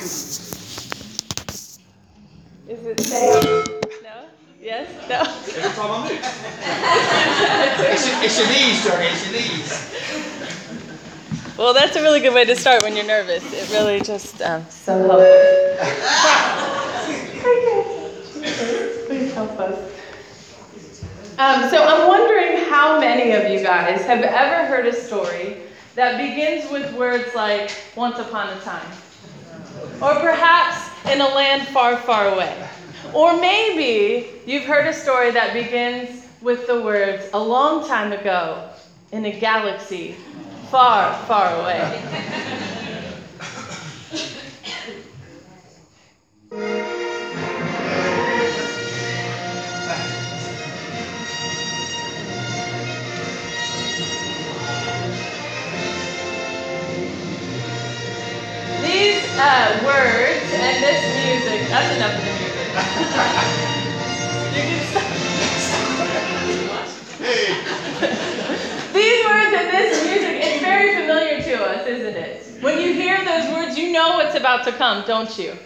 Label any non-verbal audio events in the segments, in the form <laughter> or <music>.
Is it safe? No? Yes? No? Every time I move. <laughs> it's, your, it's your knees, Johnny. It's your knees. Well, that's a really good way to start when you're nervous. It really just um, so <laughs> helpful. Please help us. Um, so I'm wondering how many of you guys have ever heard a story that begins with words like "once upon a time," or perhaps "in a land far, far away," or maybe you've heard a story that begins with the words "a long time ago in a galaxy far, far away." <laughs> uh, words and this music, that's enough of the music. you can stop. These words and this music, it's very familiar to us, isn't it? When you hear those words, you know what's about to come, don't you?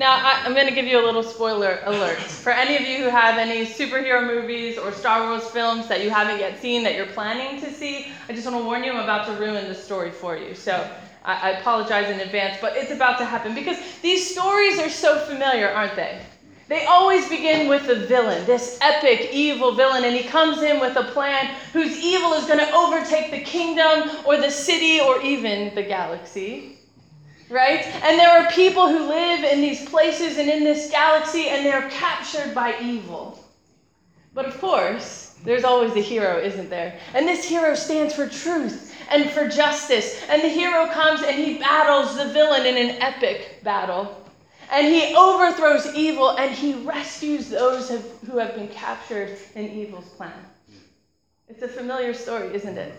Now, I, am going to give you a little spoiler alert. For any of you who have any superhero movies or Star Wars films that you haven't yet seen that you're planning to see, I just want to warn you, I'm about to ruin the story for you. So I, apologize in advance, but it's about to happen because these stories are so familiar, aren't they? They always begin with a villain, this epic evil villain, and he comes in with a plan whose evil is going to overtake the kingdom or the city or even the galaxy. Right? And there are people who live in these places and in this galaxy, and they're captured by evil. But of course, there's always a hero, isn't there? And this hero stands for truth and for justice. And the hero comes and he battles the villain in an epic battle. And he overthrows evil and he rescues those who have been captured in evil's plan. It's a familiar story, isn't it?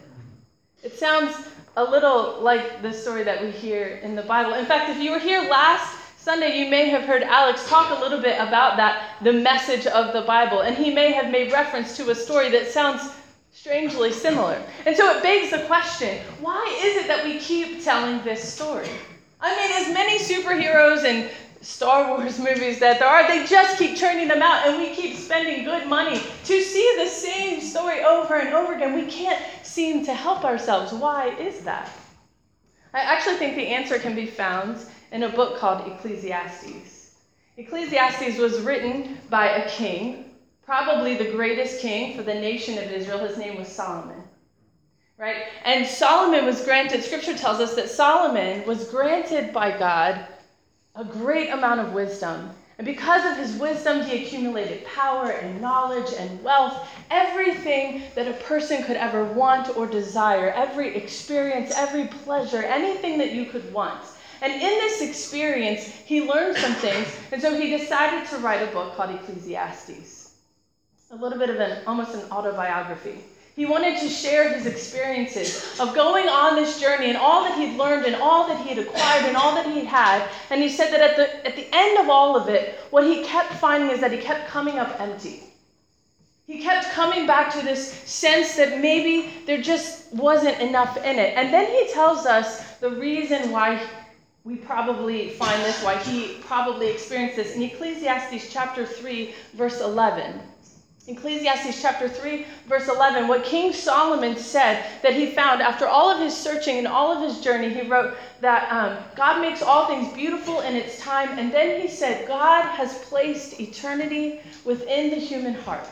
It sounds a little like the story that we hear in the Bible. In fact, if you were here last Sunday, you may have heard Alex talk a little bit about that, the message of the Bible. And he may have made reference to a story that sounds strangely similar. And so it begs the question why is it that we keep telling this story? I mean, as many superheroes and Star Wars <laughs> movies that there are, they just keep churning them out, and we keep spending good money to see the same story over and over again. We can't seem to help ourselves. Why is that? I actually think the answer can be found in a book called Ecclesiastes. Ecclesiastes was written by a king, probably the greatest king for the nation of Israel. His name was Solomon. Right? And Solomon was granted, scripture tells us that Solomon was granted by God a great amount of wisdom. And because of his wisdom, he accumulated power and knowledge and wealth, everything that a person could ever want or desire, every experience, every pleasure, anything that you could want. And in this experience, he learned some things, and so he decided to write a book called Ecclesiastes. A little bit of an almost an autobiography. He wanted to share his experiences of going on this journey and all that he'd learned and all that he'd acquired and all that he'd had. And he said that at the, at the end of all of it, what he kept finding is that he kept coming up empty. He kept coming back to this sense that maybe there just wasn't enough in it. And then he tells us the reason why we probably find this, why he probably experienced this in Ecclesiastes chapter 3, verse 11. Ecclesiastes chapter 3, verse 11, what King Solomon said that he found after all of his searching and all of his journey, he wrote that um, God makes all things beautiful in its time. And then he said, God has placed eternity within the human heart.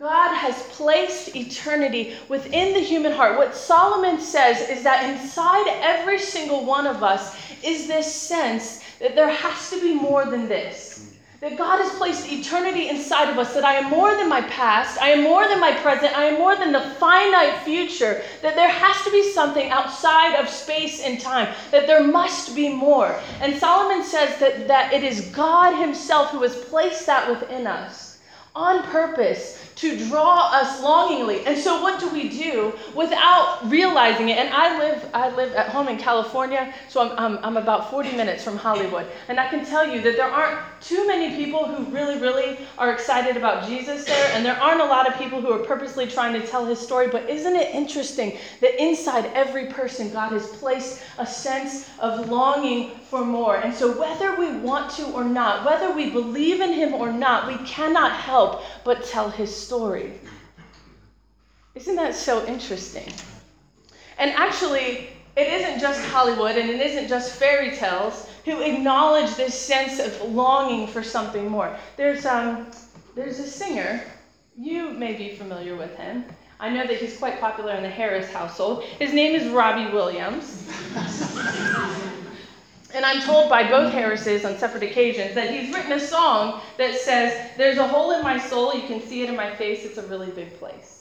God has placed eternity within the human heart. What Solomon says is that inside every single one of us is this sense that there has to be more than this. That God has placed eternity inside of us, that I am more than my past, I am more than my present, I am more than the finite future, that there has to be something outside of space and time, that there must be more. And Solomon says that, that it is God Himself who has placed that within us on purpose to draw us longingly. And so what do we do without realizing it? And I live I live at home in California, so I'm, I'm, I'm about 40 minutes from Hollywood. And I can tell you that there aren't too many people who really, really are excited about Jesus there, and there aren't a lot of people who are purposely trying to tell his story. But isn't it interesting that inside every person, God has placed a sense of longing for more? And so, whether we want to or not, whether we believe in him or not, we cannot help but tell his story. Isn't that so interesting? And actually, it isn't just Hollywood and it isn't just fairy tales who acknowledge this sense of longing for something more. There's, um, there's a singer, you may be familiar with him. I know that he's quite popular in the Harris household. His name is Robbie Williams. <laughs> and I'm told by both Harrises on separate occasions that he's written a song that says, There's a hole in my soul, you can see it in my face, it's a really big place.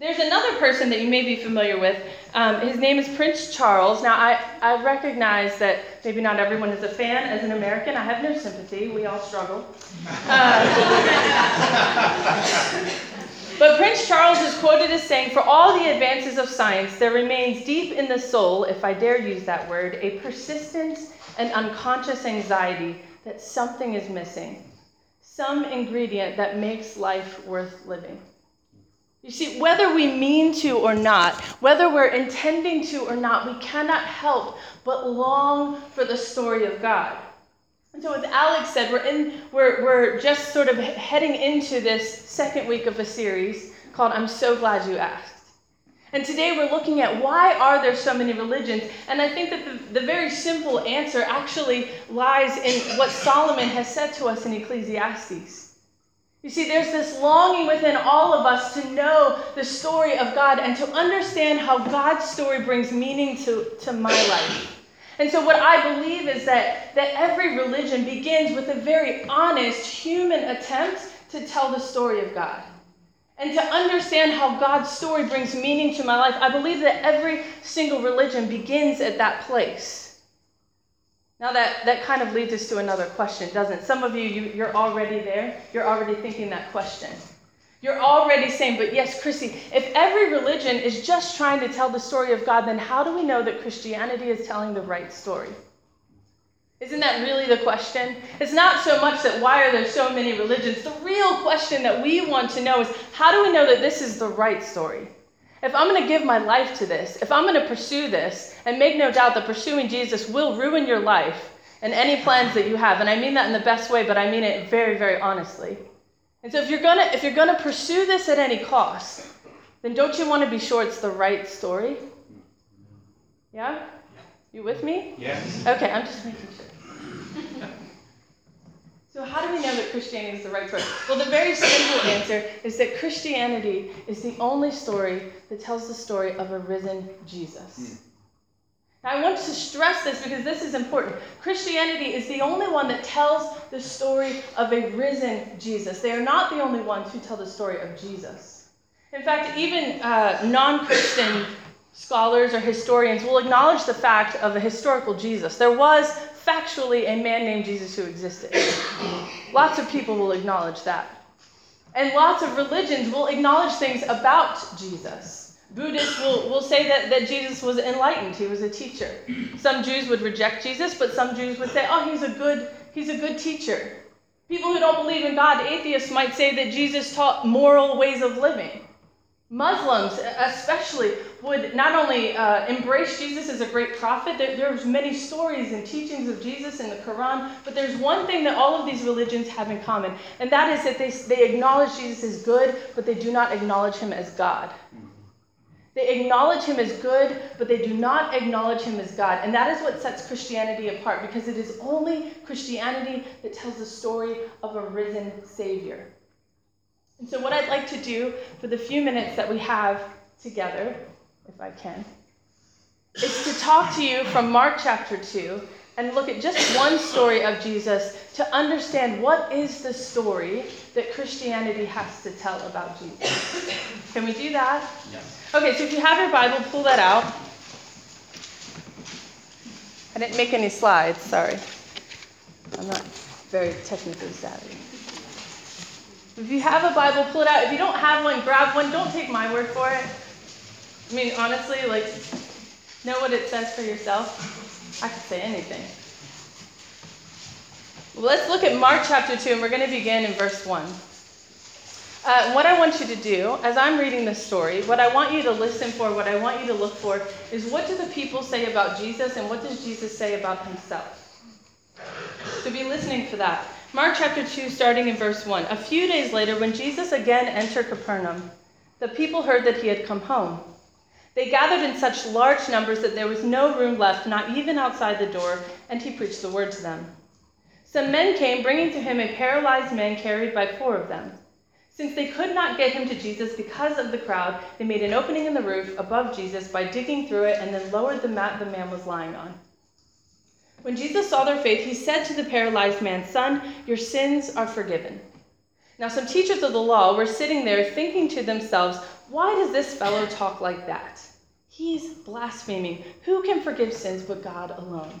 There's another person that you may be familiar with. Um, his name is Prince Charles. Now, I, I recognize that maybe not everyone is a fan. As an American, I have no sympathy. We all struggle. Uh, <laughs> but Prince Charles is quoted as saying, For all the advances of science, there remains deep in the soul, if I dare use that word, a persistent and unconscious anxiety that something is missing, some ingredient that makes life worth living. You see, whether we mean to or not, whether we're intending to or not, we cannot help but long for the story of God. So, as Alex said, we're, in, we're, we're just sort of heading into this second week of a series called I'm So Glad You Asked. And today we're looking at why are there so many religions? And I think that the, the very simple answer actually lies in what Solomon has said to us in Ecclesiastes. You see, there's this longing within all of us to know the story of God and to understand how God's story brings meaning to, to my life. And so, what I believe is that, that every religion begins with a very honest human attempt to tell the story of God. And to understand how God's story brings meaning to my life, I believe that every single religion begins at that place. Now that, that kind of leads us to another question, doesn't it? Some of you, you, you're already there. You're already thinking that question. You're already saying, but yes, Chrissy, if every religion is just trying to tell the story of God, then how do we know that Christianity is telling the right story? Isn't that really the question? It's not so much that why are there so many religions. The real question that we want to know is how do we know that this is the right story? If I'm going to give my life to this, if I'm going to pursue this, and make no doubt that pursuing Jesus will ruin your life and any plans that you have, and I mean that in the best way, but I mean it very, very honestly. And so if you're gonna if you're gonna pursue this at any cost, then don't you want to be sure it's the right story? Yeah? You with me? Yes. Okay, I'm just making sure. <laughs> So, how do we know that Christianity is the right story? Well, the very simple answer is that Christianity is the only story that tells the story of a risen Jesus. Mm. I want to stress this because this is important. Christianity is the only one that tells the story of a risen Jesus. They are not the only ones who tell the story of Jesus. In fact, even uh, non Christian scholars or historians will acknowledge the fact of a historical Jesus. There was factually a man named Jesus who existed. lots of people will acknowledge that. And lots of religions will acknowledge things about Jesus. Buddhists will, will say that, that Jesus was enlightened, he was a teacher. Some Jews would reject Jesus, but some Jews would say, oh, he's a good, he's a good teacher. People who don't believe in God, atheists, might say that Jesus taught moral ways of living. Muslims, especially, would not only uh, embrace Jesus as a great prophet, there, there's many stories and teachings of Jesus in the Quran, but there's one thing that all of these religions have in common, and that is that they, they acknowledge Jesus as good, but they do not acknowledge him as God. They acknowledge him as good, but they do not acknowledge him as God. And that is what sets Christianity apart, because it is only Christianity that tells the story of a risen Savior. And so, what I'd like to do for the few minutes that we have together, if I can, is to talk to you from Mark chapter 2 and look at just one story of Jesus to understand what is the story that Christianity has to tell about Jesus. Can we do that? Yes. Okay, so if you have your Bible, pull that out. I didn't make any slides, sorry. I'm not very technically savvy. If you have a Bible, pull it out. If you don't have one, grab one. Don't take my word for it. I mean, honestly, like, know what it says for yourself. I could say anything. Well, let's look at Mark chapter 2, and we're going to begin in verse 1. Uh, what I want you to do, as I'm reading this story, what I want you to listen for, what I want you to look for, is what do the people say about Jesus, and what does Jesus say about himself? So be listening for that. Mark chapter 2, starting in verse 1. A few days later, when Jesus again entered Capernaum, the people heard that he had come home. They gathered in such large numbers that there was no room left, not even outside the door, and he preached the word to them. Some men came, bringing to him a paralyzed man carried by four of them. Since they could not get him to Jesus because of the crowd, they made an opening in the roof above Jesus by digging through it and then lowered the mat the man was lying on. When Jesus saw their faith, he said to the paralyzed man, Son, your sins are forgiven. Now, some teachers of the law were sitting there thinking to themselves, Why does this fellow talk like that? He's blaspheming. Who can forgive sins but God alone?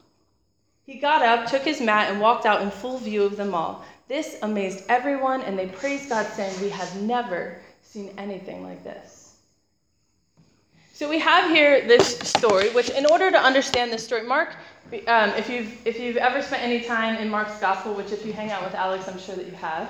He got up, took his mat, and walked out in full view of them all. This amazed everyone, and they praised God, saying, We have never seen anything like this. So we have here this story, which, in order to understand this story, Mark, um, if you've if you've ever spent any time in Mark's gospel, which if you hang out with Alex, I'm sure that you have,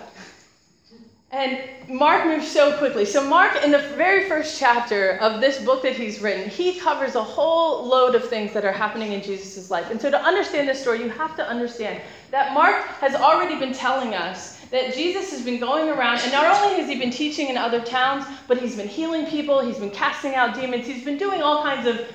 and Mark moves so quickly. So, Mark, in the very first chapter of this book that he's written, he covers a whole load of things that are happening in Jesus' life. And so, to understand this story, you have to understand that Mark has already been telling us that Jesus has been going around, and not only has he been teaching in other towns, but he's been healing people, he's been casting out demons, he's been doing all kinds of,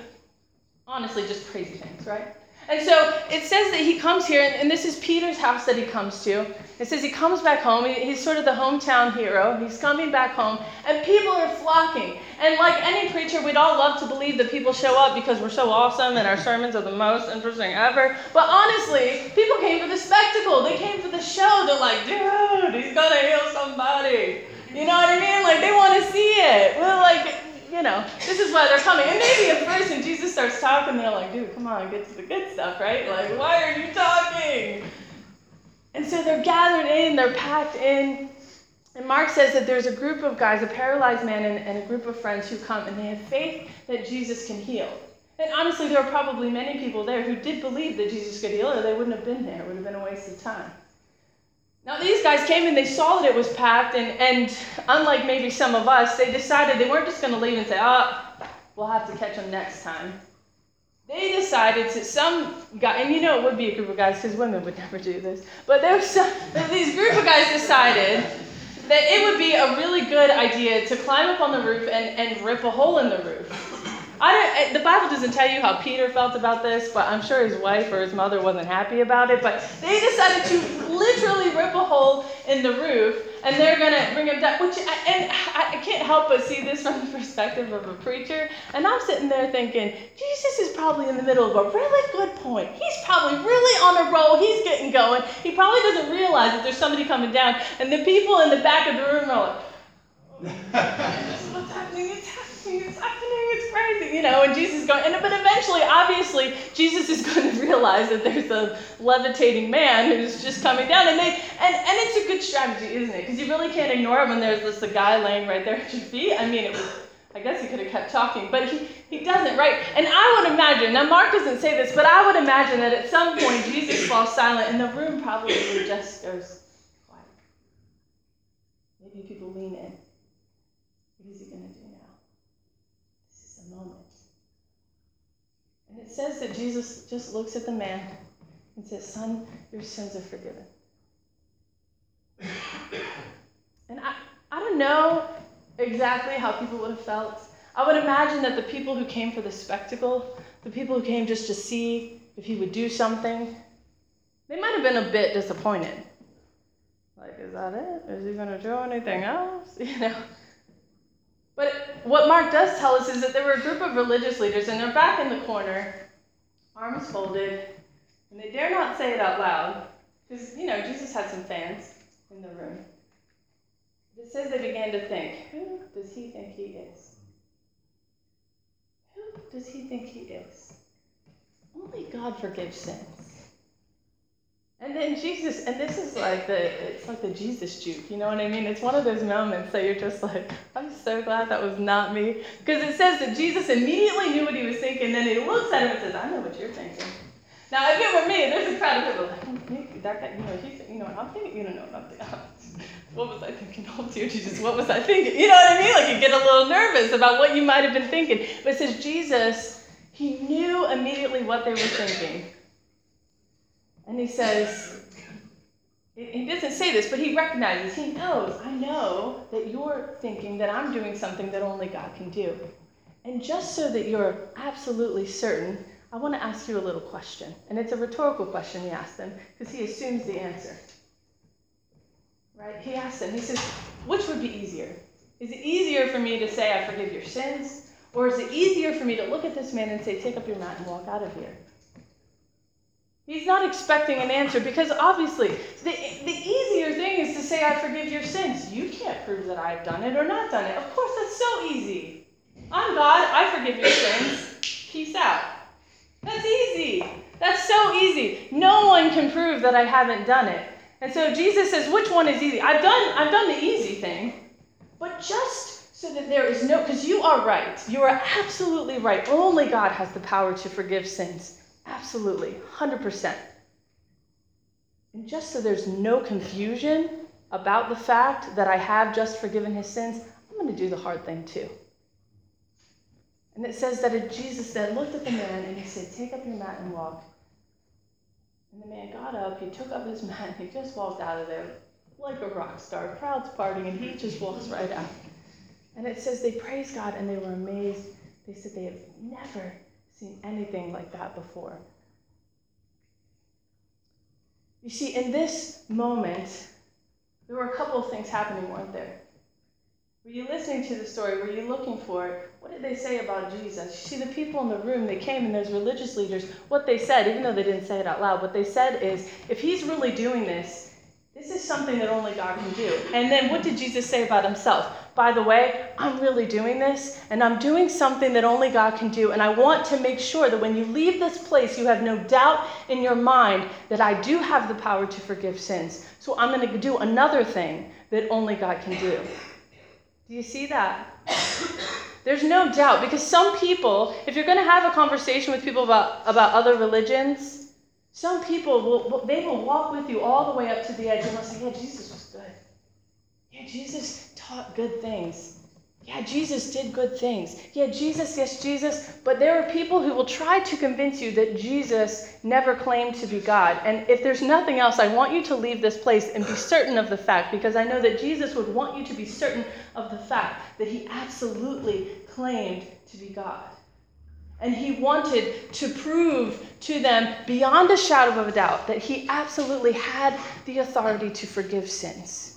honestly, just crazy things, right? And so it says that he comes here, and this is Peter's house that he comes to. It says he comes back home. He's sort of the hometown hero. He's coming back home, and people are flocking. And like any preacher, we'd all love to believe that people show up because we're so awesome and our sermons are the most interesting ever. But honestly, people came for the spectacle. They came for the show. They're like, dude, he's gonna heal somebody. You know what I mean? Like they want to see it. We're like, you know, this is why they're coming. And maybe at first, when Jesus starts talking, they're like, dude, come on, get to the good stuff, right? Like, why are you talking? And so they're gathered in, they're packed in. And Mark says that there's a group of guys, a paralyzed man and, and a group of friends who come and they have faith that Jesus can heal. And honestly, there are probably many people there who did believe that Jesus could heal, or they wouldn't have been there. It would have been a waste of time. Now, these guys came and they saw that it was packed, and, and unlike maybe some of us, they decided they weren't just going to leave and say, oh, we'll have to catch them next time. They decided to, some guy, and you know it would be a group of guys because women would never do this, but there was some, <laughs> these group of guys decided that it would be a really good idea to climb up on the roof and, and rip a hole in the roof. I don't, the Bible doesn't tell you how Peter felt about this, but I'm sure his wife or his mother wasn't happy about it. But they decided to literally rip a hole in the roof, and they're gonna bring him down. Which, and I can't help but see this from the <laughs> perspective of a preacher. And I'm sitting there thinking, Jesus is probably in the middle of a really good point. He's probably really on a roll. He's getting going. He probably doesn't realize that there's somebody coming down, and the people in the back of the room are like. <laughs> What's happening? It's happening. It's happening. It's crazy. You know, and Jesus is going, and but eventually, obviously, Jesus is <laughs> going to realize that there's a levitating man who's just coming down, and they, and and it's a good strategy, isn't it? Because you really can't ignore it when there's this guy laying right there at your feet. I mean, it was. I guess he could have kept talking, but he, he doesn't, right? And I would imagine, now Mark doesn't say this, but I would imagine that at some point Jesus falls silent and the room probably just goes quiet. Maybe people lean in. What is he going to do now? This is the moment. And it says that Jesus just looks at the man and says, Son, your sins are forgiven. And I, I don't know exactly how people would have felt. I would imagine that the people who came for the spectacle, the people who came just to see if he would do something, they might have been a bit disappointed. Like, is that it? Is he going to do anything else? <laughs> You know? But what Mark does tell us is that there were a group of religious leaders, and they're back in the corner, arms folded, and they dare not say it out loud, because, you know, Jesus had some fans in the room. It says they began to think, who does he think he is? Who does he think he is? Only God forgives sins. And then Jesus, and this is like the, it's like the Jesus juke, you know what I mean? It's one of those moments that you're just like, I'm so glad that was not me. Because it says that Jesus immediately knew what he was thinking, then he looks at him and says, I know what you're thinking. Now, if it were me, there's a crowd of people like, oh, that guy, you know, he's, you know what I'm thinking? You don't know what I'm thinking. what was I thinking? <laughs> Oh, dear Jesus, what was I thinking? You know what I mean? Like you get a little nervous about what you might have been thinking. But it says Jesus, he knew immediately what they were thinking. And he says, he doesn't say this, but he recognizes, he knows, I know that you're thinking that I'm doing something that only God can do. And just so that you're absolutely certain, I want to ask you a little question. And it's a rhetorical question he asks them because he assumes the answer. Right? He asks them, he says, which would be easier? Is it easier for me to say, I forgive your sins? Or is it easier for me to look at this man and say, take up your mat and walk out of here? He's not expecting an answer because obviously the, the easier thing is to say, I forgive your sins. You can't prove that I've done it or not done it. Of course, that's so easy. I'm God, I forgive your sins. Peace out. That's easy. That's so easy. No one can prove that I haven't done it. And so Jesus says, which one is easy? I've done, I've done the easy thing, but just so that there is no, because you are right. You are absolutely right. Only God has the power to forgive sins. Absolutely, 100%. And just so there's no confusion about the fact that I have just forgiven his sins, I'm going to do the hard thing too. And it says that Jesus then looked at the man and he said, Take up your mat and walk. And the man got up, he took up his <laughs> mat, and he just walked out of there like a rock star. Crowds parting, and he just walks right out. And it says they praised God and they were amazed. They said they have never seen anything like that before. You see, in this moment, there were a couple of things happening, weren't there? Were you listening to the story? Were you looking for it? What did they say about Jesus? You see, the people in the room, they came and there's religious leaders. What they said, even though they didn't say it out loud, what they said is, if he's really doing this, this is something that only God can do. And then what did Jesus say about himself? By the way, I'm really doing this, and I'm doing something that only God can do. And I want to make sure that when you leave this place, you have no doubt in your mind that I do have the power to forgive sins. So I'm going to do another thing that only God can do. Do you see that? There's no doubt because some people, if you're going to have a conversation with people about, about other religions, some people will, they will walk with you all the way up to the edge and they'll say, Yeah, Jesus was good. Yeah, Jesus taught good things. Yeah, Jesus did good things. Yeah, Jesus, yes, Jesus. But there are people who will try to convince you that Jesus never claimed to be God. And if there's nothing else, I want you to leave this place and be certain of the fact, because I know that Jesus would want you to be certain of the fact that he absolutely claimed to be God. And he wanted to prove to them beyond a shadow of a doubt that he absolutely had the authority to forgive sins.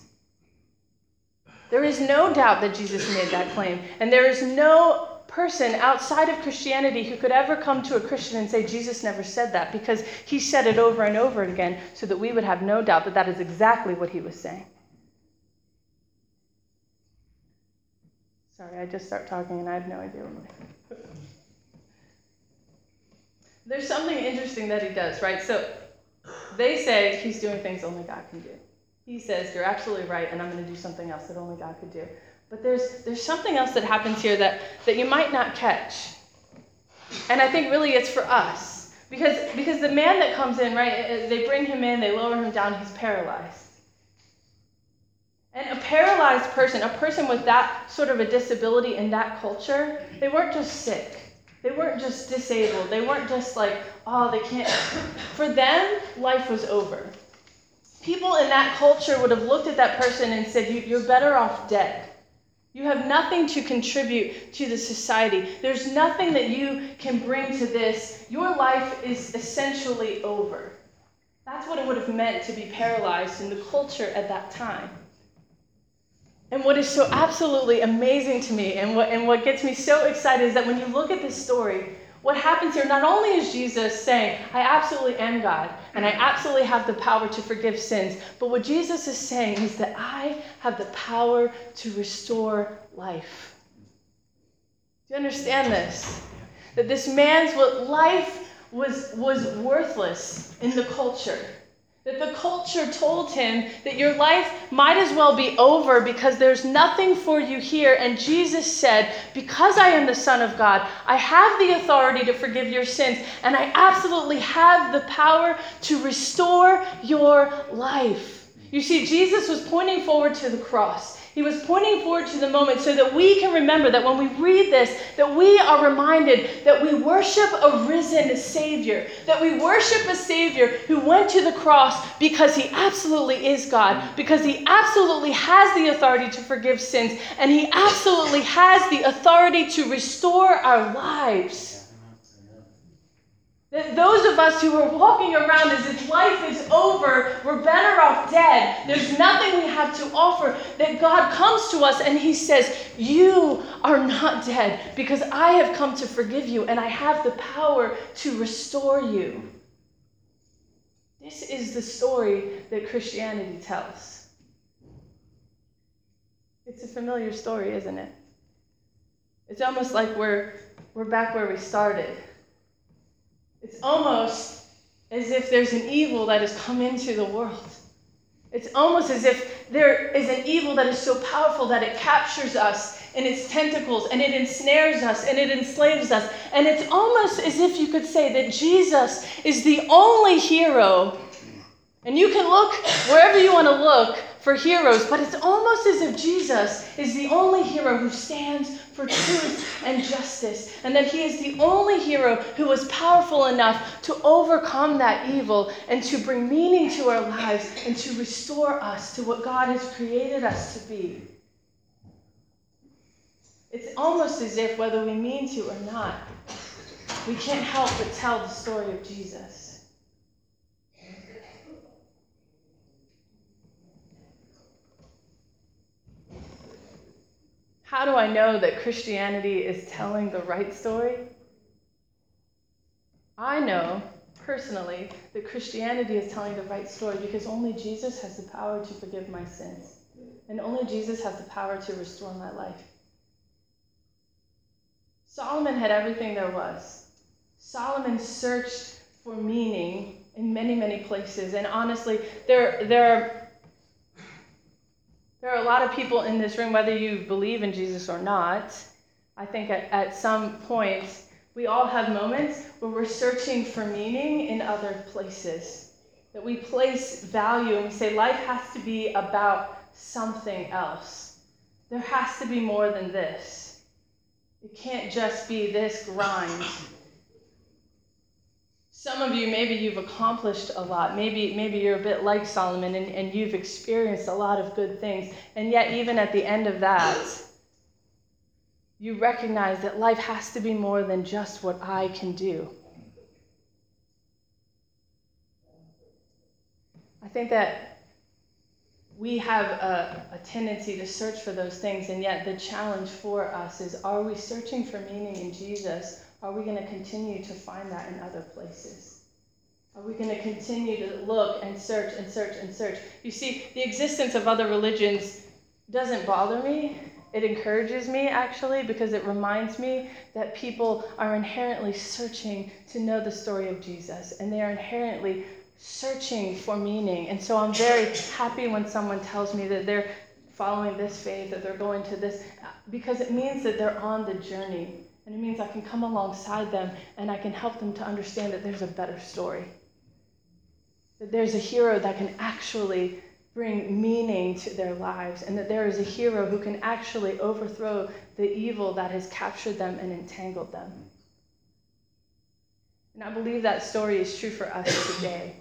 There is no doubt that Jesus made that claim. And there is no person outside of Christianity who could ever come to a Christian and say, Jesus never said that, because he said it over and over again so that we would have no doubt that that is exactly what he was saying. Sorry, I just start talking and I have no idea what I'm there's something interesting that he does, right? So they say he's doing things only God can do. He says, You're absolutely right, and I'm going to do something else that only God could do. But there's, there's something else that happens here that, that you might not catch. And I think really it's for us. Because, because the man that comes in, right, eh, they bring him in, they lower him down, he's paralyzed. And a paralyzed person, a person with that sort of a disability in that culture, they weren't just sick. They weren't just disabled. They weren't just like, oh, they can't. For them, life was over. People in that culture would have looked at that person and said, You're better off dead. You have nothing to contribute to the society. There's nothing that you can bring to this. Your life is essentially over. That's what it would have meant to be paralyzed in the culture at that time. And what is so absolutely amazing to me and what, and what gets me so excited is that when you look at this story, what happens here, not only is Jesus saying, I absolutely am God and I absolutely have the power to forgive sins, but what Jesus is saying is that I have the power to restore life. Do you understand this? That this man's life was, was worthless in the culture. That the culture told him that your life might as well be over because there's nothing for you here. And Jesus said, Because I am the Son of God, I have the authority to forgive your sins, and I absolutely have the power to restore your life. You see, Jesus was pointing forward to the cross. He was pointing forward to the moment so that we can remember that when we read this, that we are reminded that we worship a risen Savior, that we worship a Savior who went to the cross because he absolutely is God, because he absolutely has the authority to forgive sins, and he absolutely has the authority to restore our lives. Those of us who are walking around as if life is over, we're better off dead. There's nothing we have to offer. That God comes to us and He says, You are not dead because I have come to forgive you and I have the power to restore you. This is the story that Christianity tells. It's a familiar story, isn't it? It's almost like we're, we're back where we started it's almost as if there's an evil that has come into the world. It's almost as if there is an evil that is so powerful that it captures us in its tentacles and it ensnares us and it enslaves us. And it's almost as if you could say that Jesus is the only hero. And you can look wherever you want to look for heroes, but it's almost as if Jesus is the only hero who stands for truth and justice, and that he is the only hero who was powerful enough to overcome that evil and to bring meaning to our lives and to restore us to what God has created us to be. It's almost as if, whether we mean to or not, we can't help but tell the story of Jesus. How do I know that Christianity is telling the right story? I know personally that Christianity is telling the right story because only Jesus has the power to forgive my sins. And only Jesus has the power to restore my life. Solomon had everything there was. Solomon searched for meaning in many, many places. And honestly, there, there are there are a lot of people in this room, whether you believe in Jesus or not, I think at, at some point, we all have moments where we're searching for meaning in other places. That we place value and we say life has to be about something else. There has to be more than this. It can't just be this grind. Some of you, maybe you've accomplished a lot. Maybe, maybe you're a bit like Solomon and, and you've experienced a lot of good things. And yet, even at the end of that, you recognize that life has to be more than just what I can do. I think that we have a, a, tendency to search for those things, and yet the challenge for us is are we searching for meaning in Jesus are we going to continue to find that in other places? Are we going to continue to look and search and search and search? You see, the existence of other religions doesn't bother me. It encourages me, actually, because it reminds me that people are inherently searching to know the story of Jesus, and they are inherently searching for meaning. And so I'm very happy when someone tells me that they're following this faith, that they're going to this, because it means that they're on the journey and it means I can come alongside them and I can help them to understand that there's a better story. That there's a hero that can actually bring meaning to their lives, and that there is a hero who can actually overthrow the evil that has captured them and entangled them. And I believe that story is true for us today.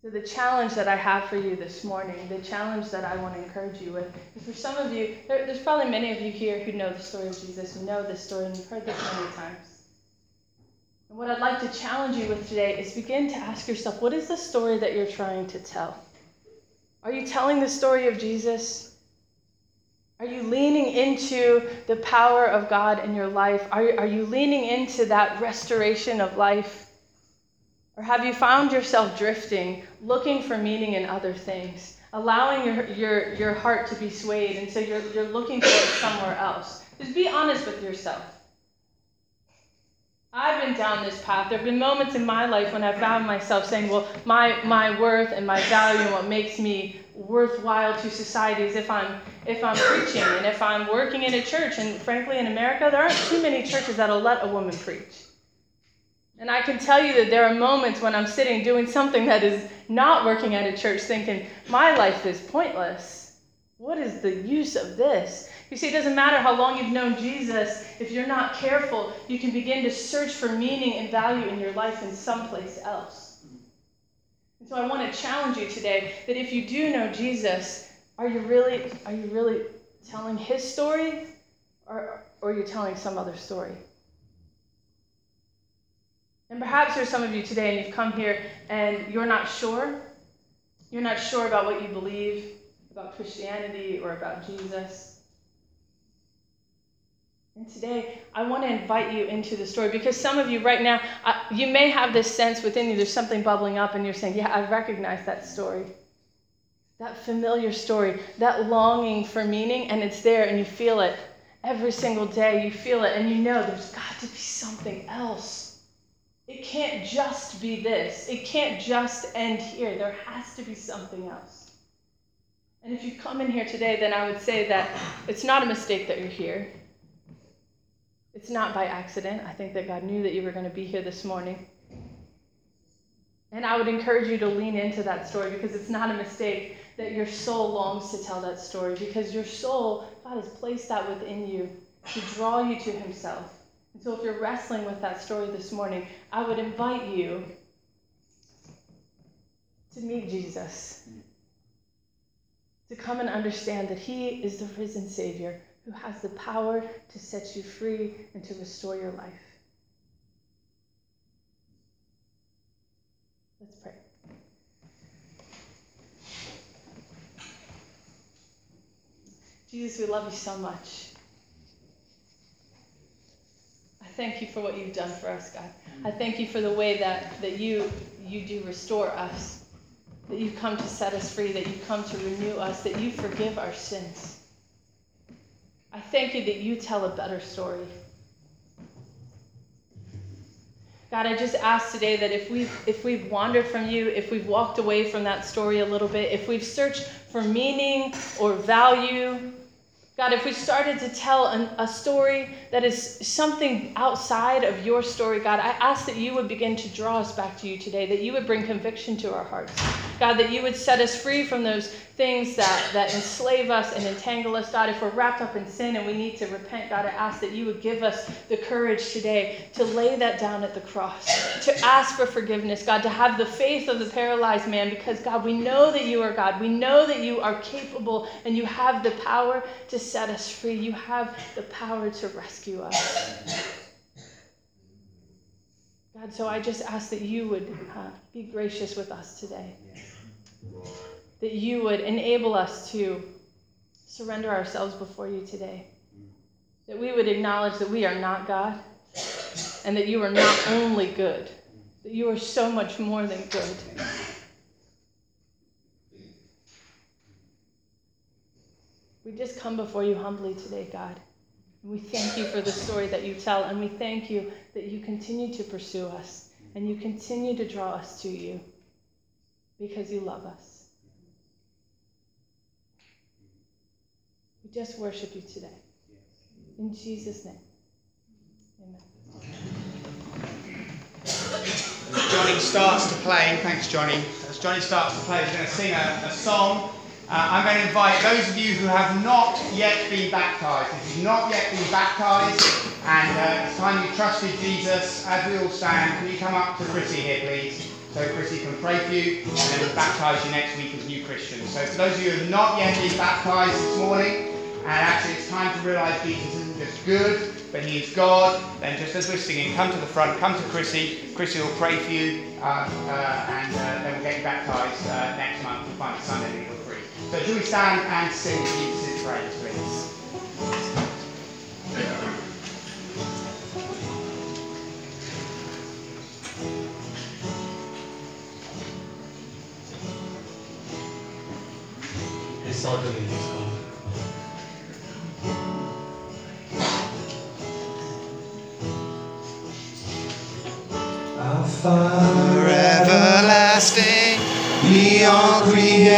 So, the challenge that I have for you this morning, the challenge that I want to encourage you with, is for some of you, there, there's probably many of you here who know the story of Jesus, who know this story, and you've heard this many times. And what I'd like to challenge you with today is begin to ask yourself what is the story that you're trying to tell? Are you telling the story of Jesus? Are you leaning into the power of God in your life? Are, are you leaning into that restoration of life? Or have you found yourself drifting, looking for meaning in other things, allowing your, your, your heart to be swayed, and so you're, you're looking for it somewhere else? Just be honest with yourself. I've been down this path. There have been moments in my life when I've found myself saying, well, my, my worth and my value and what makes me worthwhile to society is if I'm if I'm preaching and if I'm working in a church. And frankly, in America, there aren't too many churches that'll let a woman preach. And I can tell you that there are moments when I'm sitting doing something that is not working at a church thinking, my life is pointless. What is the use of this? You see, it doesn't matter how long you've known Jesus, if you're not careful, you can begin to search for meaning and value in your life in someplace else. And so I want to challenge you today that if you do know Jesus, are you really are you really telling his story or, or are you telling some other story? And perhaps there's some of you today and you've come here and you're not sure. You're not sure about what you believe about Christianity or about Jesus. And today, I want to invite you into the story because some of you right now, uh, you may have this sense within you, there's something bubbling up, and you're saying, Yeah, I recognize that story. That familiar story, that longing for meaning, and it's there, and you feel it every single day. You feel it, and you know there's got to be something else. It can't just be this, it can't just end here. There has to be something else. And if you come in here today, then I would say that it's not a mistake that you're here. It's not by accident. I think that God knew that you were going to be here this morning. And I would encourage you to lean into that story because it's not a mistake that your soul longs to tell that story because your soul, God has placed that within you to draw you to Himself. And so if you're wrestling with that story this morning, I would invite you to meet Jesus, to come and understand that He is the risen Savior who has the power to set you free and to restore your life. Let's pray. Jesus, we love you so much. I thank you for what you've done for us, God. Mm. I thank you for the way that, that you you do restore us, that you come to set us free, that you come to renew us, that you forgive our sins. I thank you that you tell a better story. God, I just ask today that if we've if we've wandered from you, if we've walked away from that story a little bit, if we've searched for meaning or value, God, if we started to tell an, a story that is something outside of your story, God, I ask that you would begin to draw us back to you today, that you would bring conviction to our hearts. God, that you would set us free from those things that, that enslave us and entangle us. God, if we're wrapped up in sin and we need to repent, God, I ask that you would give us the courage today to lay that down at the cross, to ask for forgiveness, God, to have the faith of the paralyzed man, because, God, we know that you are God. We know that you are capable and you have the power to set us free. You have the power to rescue us. God, so I just ask that you would uh, be gracious with us today. That you would enable us to surrender ourselves before you today. That we would acknowledge that we are not God and that you are not only good, that you are so much more than good. We just come before you humbly today, God. We thank you for the story that you tell, and we thank you that you continue to pursue us and you continue to draw us to you because you love us. We just worship you today. In Jesus' name. Amen. As Johnny starts to play, thanks Johnny. As Johnny starts to play, he's going to sing a, a song. Uh, I'm going to invite those of you who have not yet been baptized. If you've not yet been baptized and uh, it's time you trusted Jesus, as we all stand, can you come up to Chrissy here, please? So Chrissy can pray for you and then we'll baptize you next week as new Christians. So for those of you who have not yet been baptized this morning, and actually it's time to realize Jesus isn't just good, but he is God, then just as we're singing, come to the front, come to Chrissy. Chrissy will pray for you, uh, uh, and uh, then we'll get you baptized uh, next month. We'll find Sunday. So do we stand and sing Jesus' praise, please? Disorderly is called. Our Father Everlasting, beyond creation.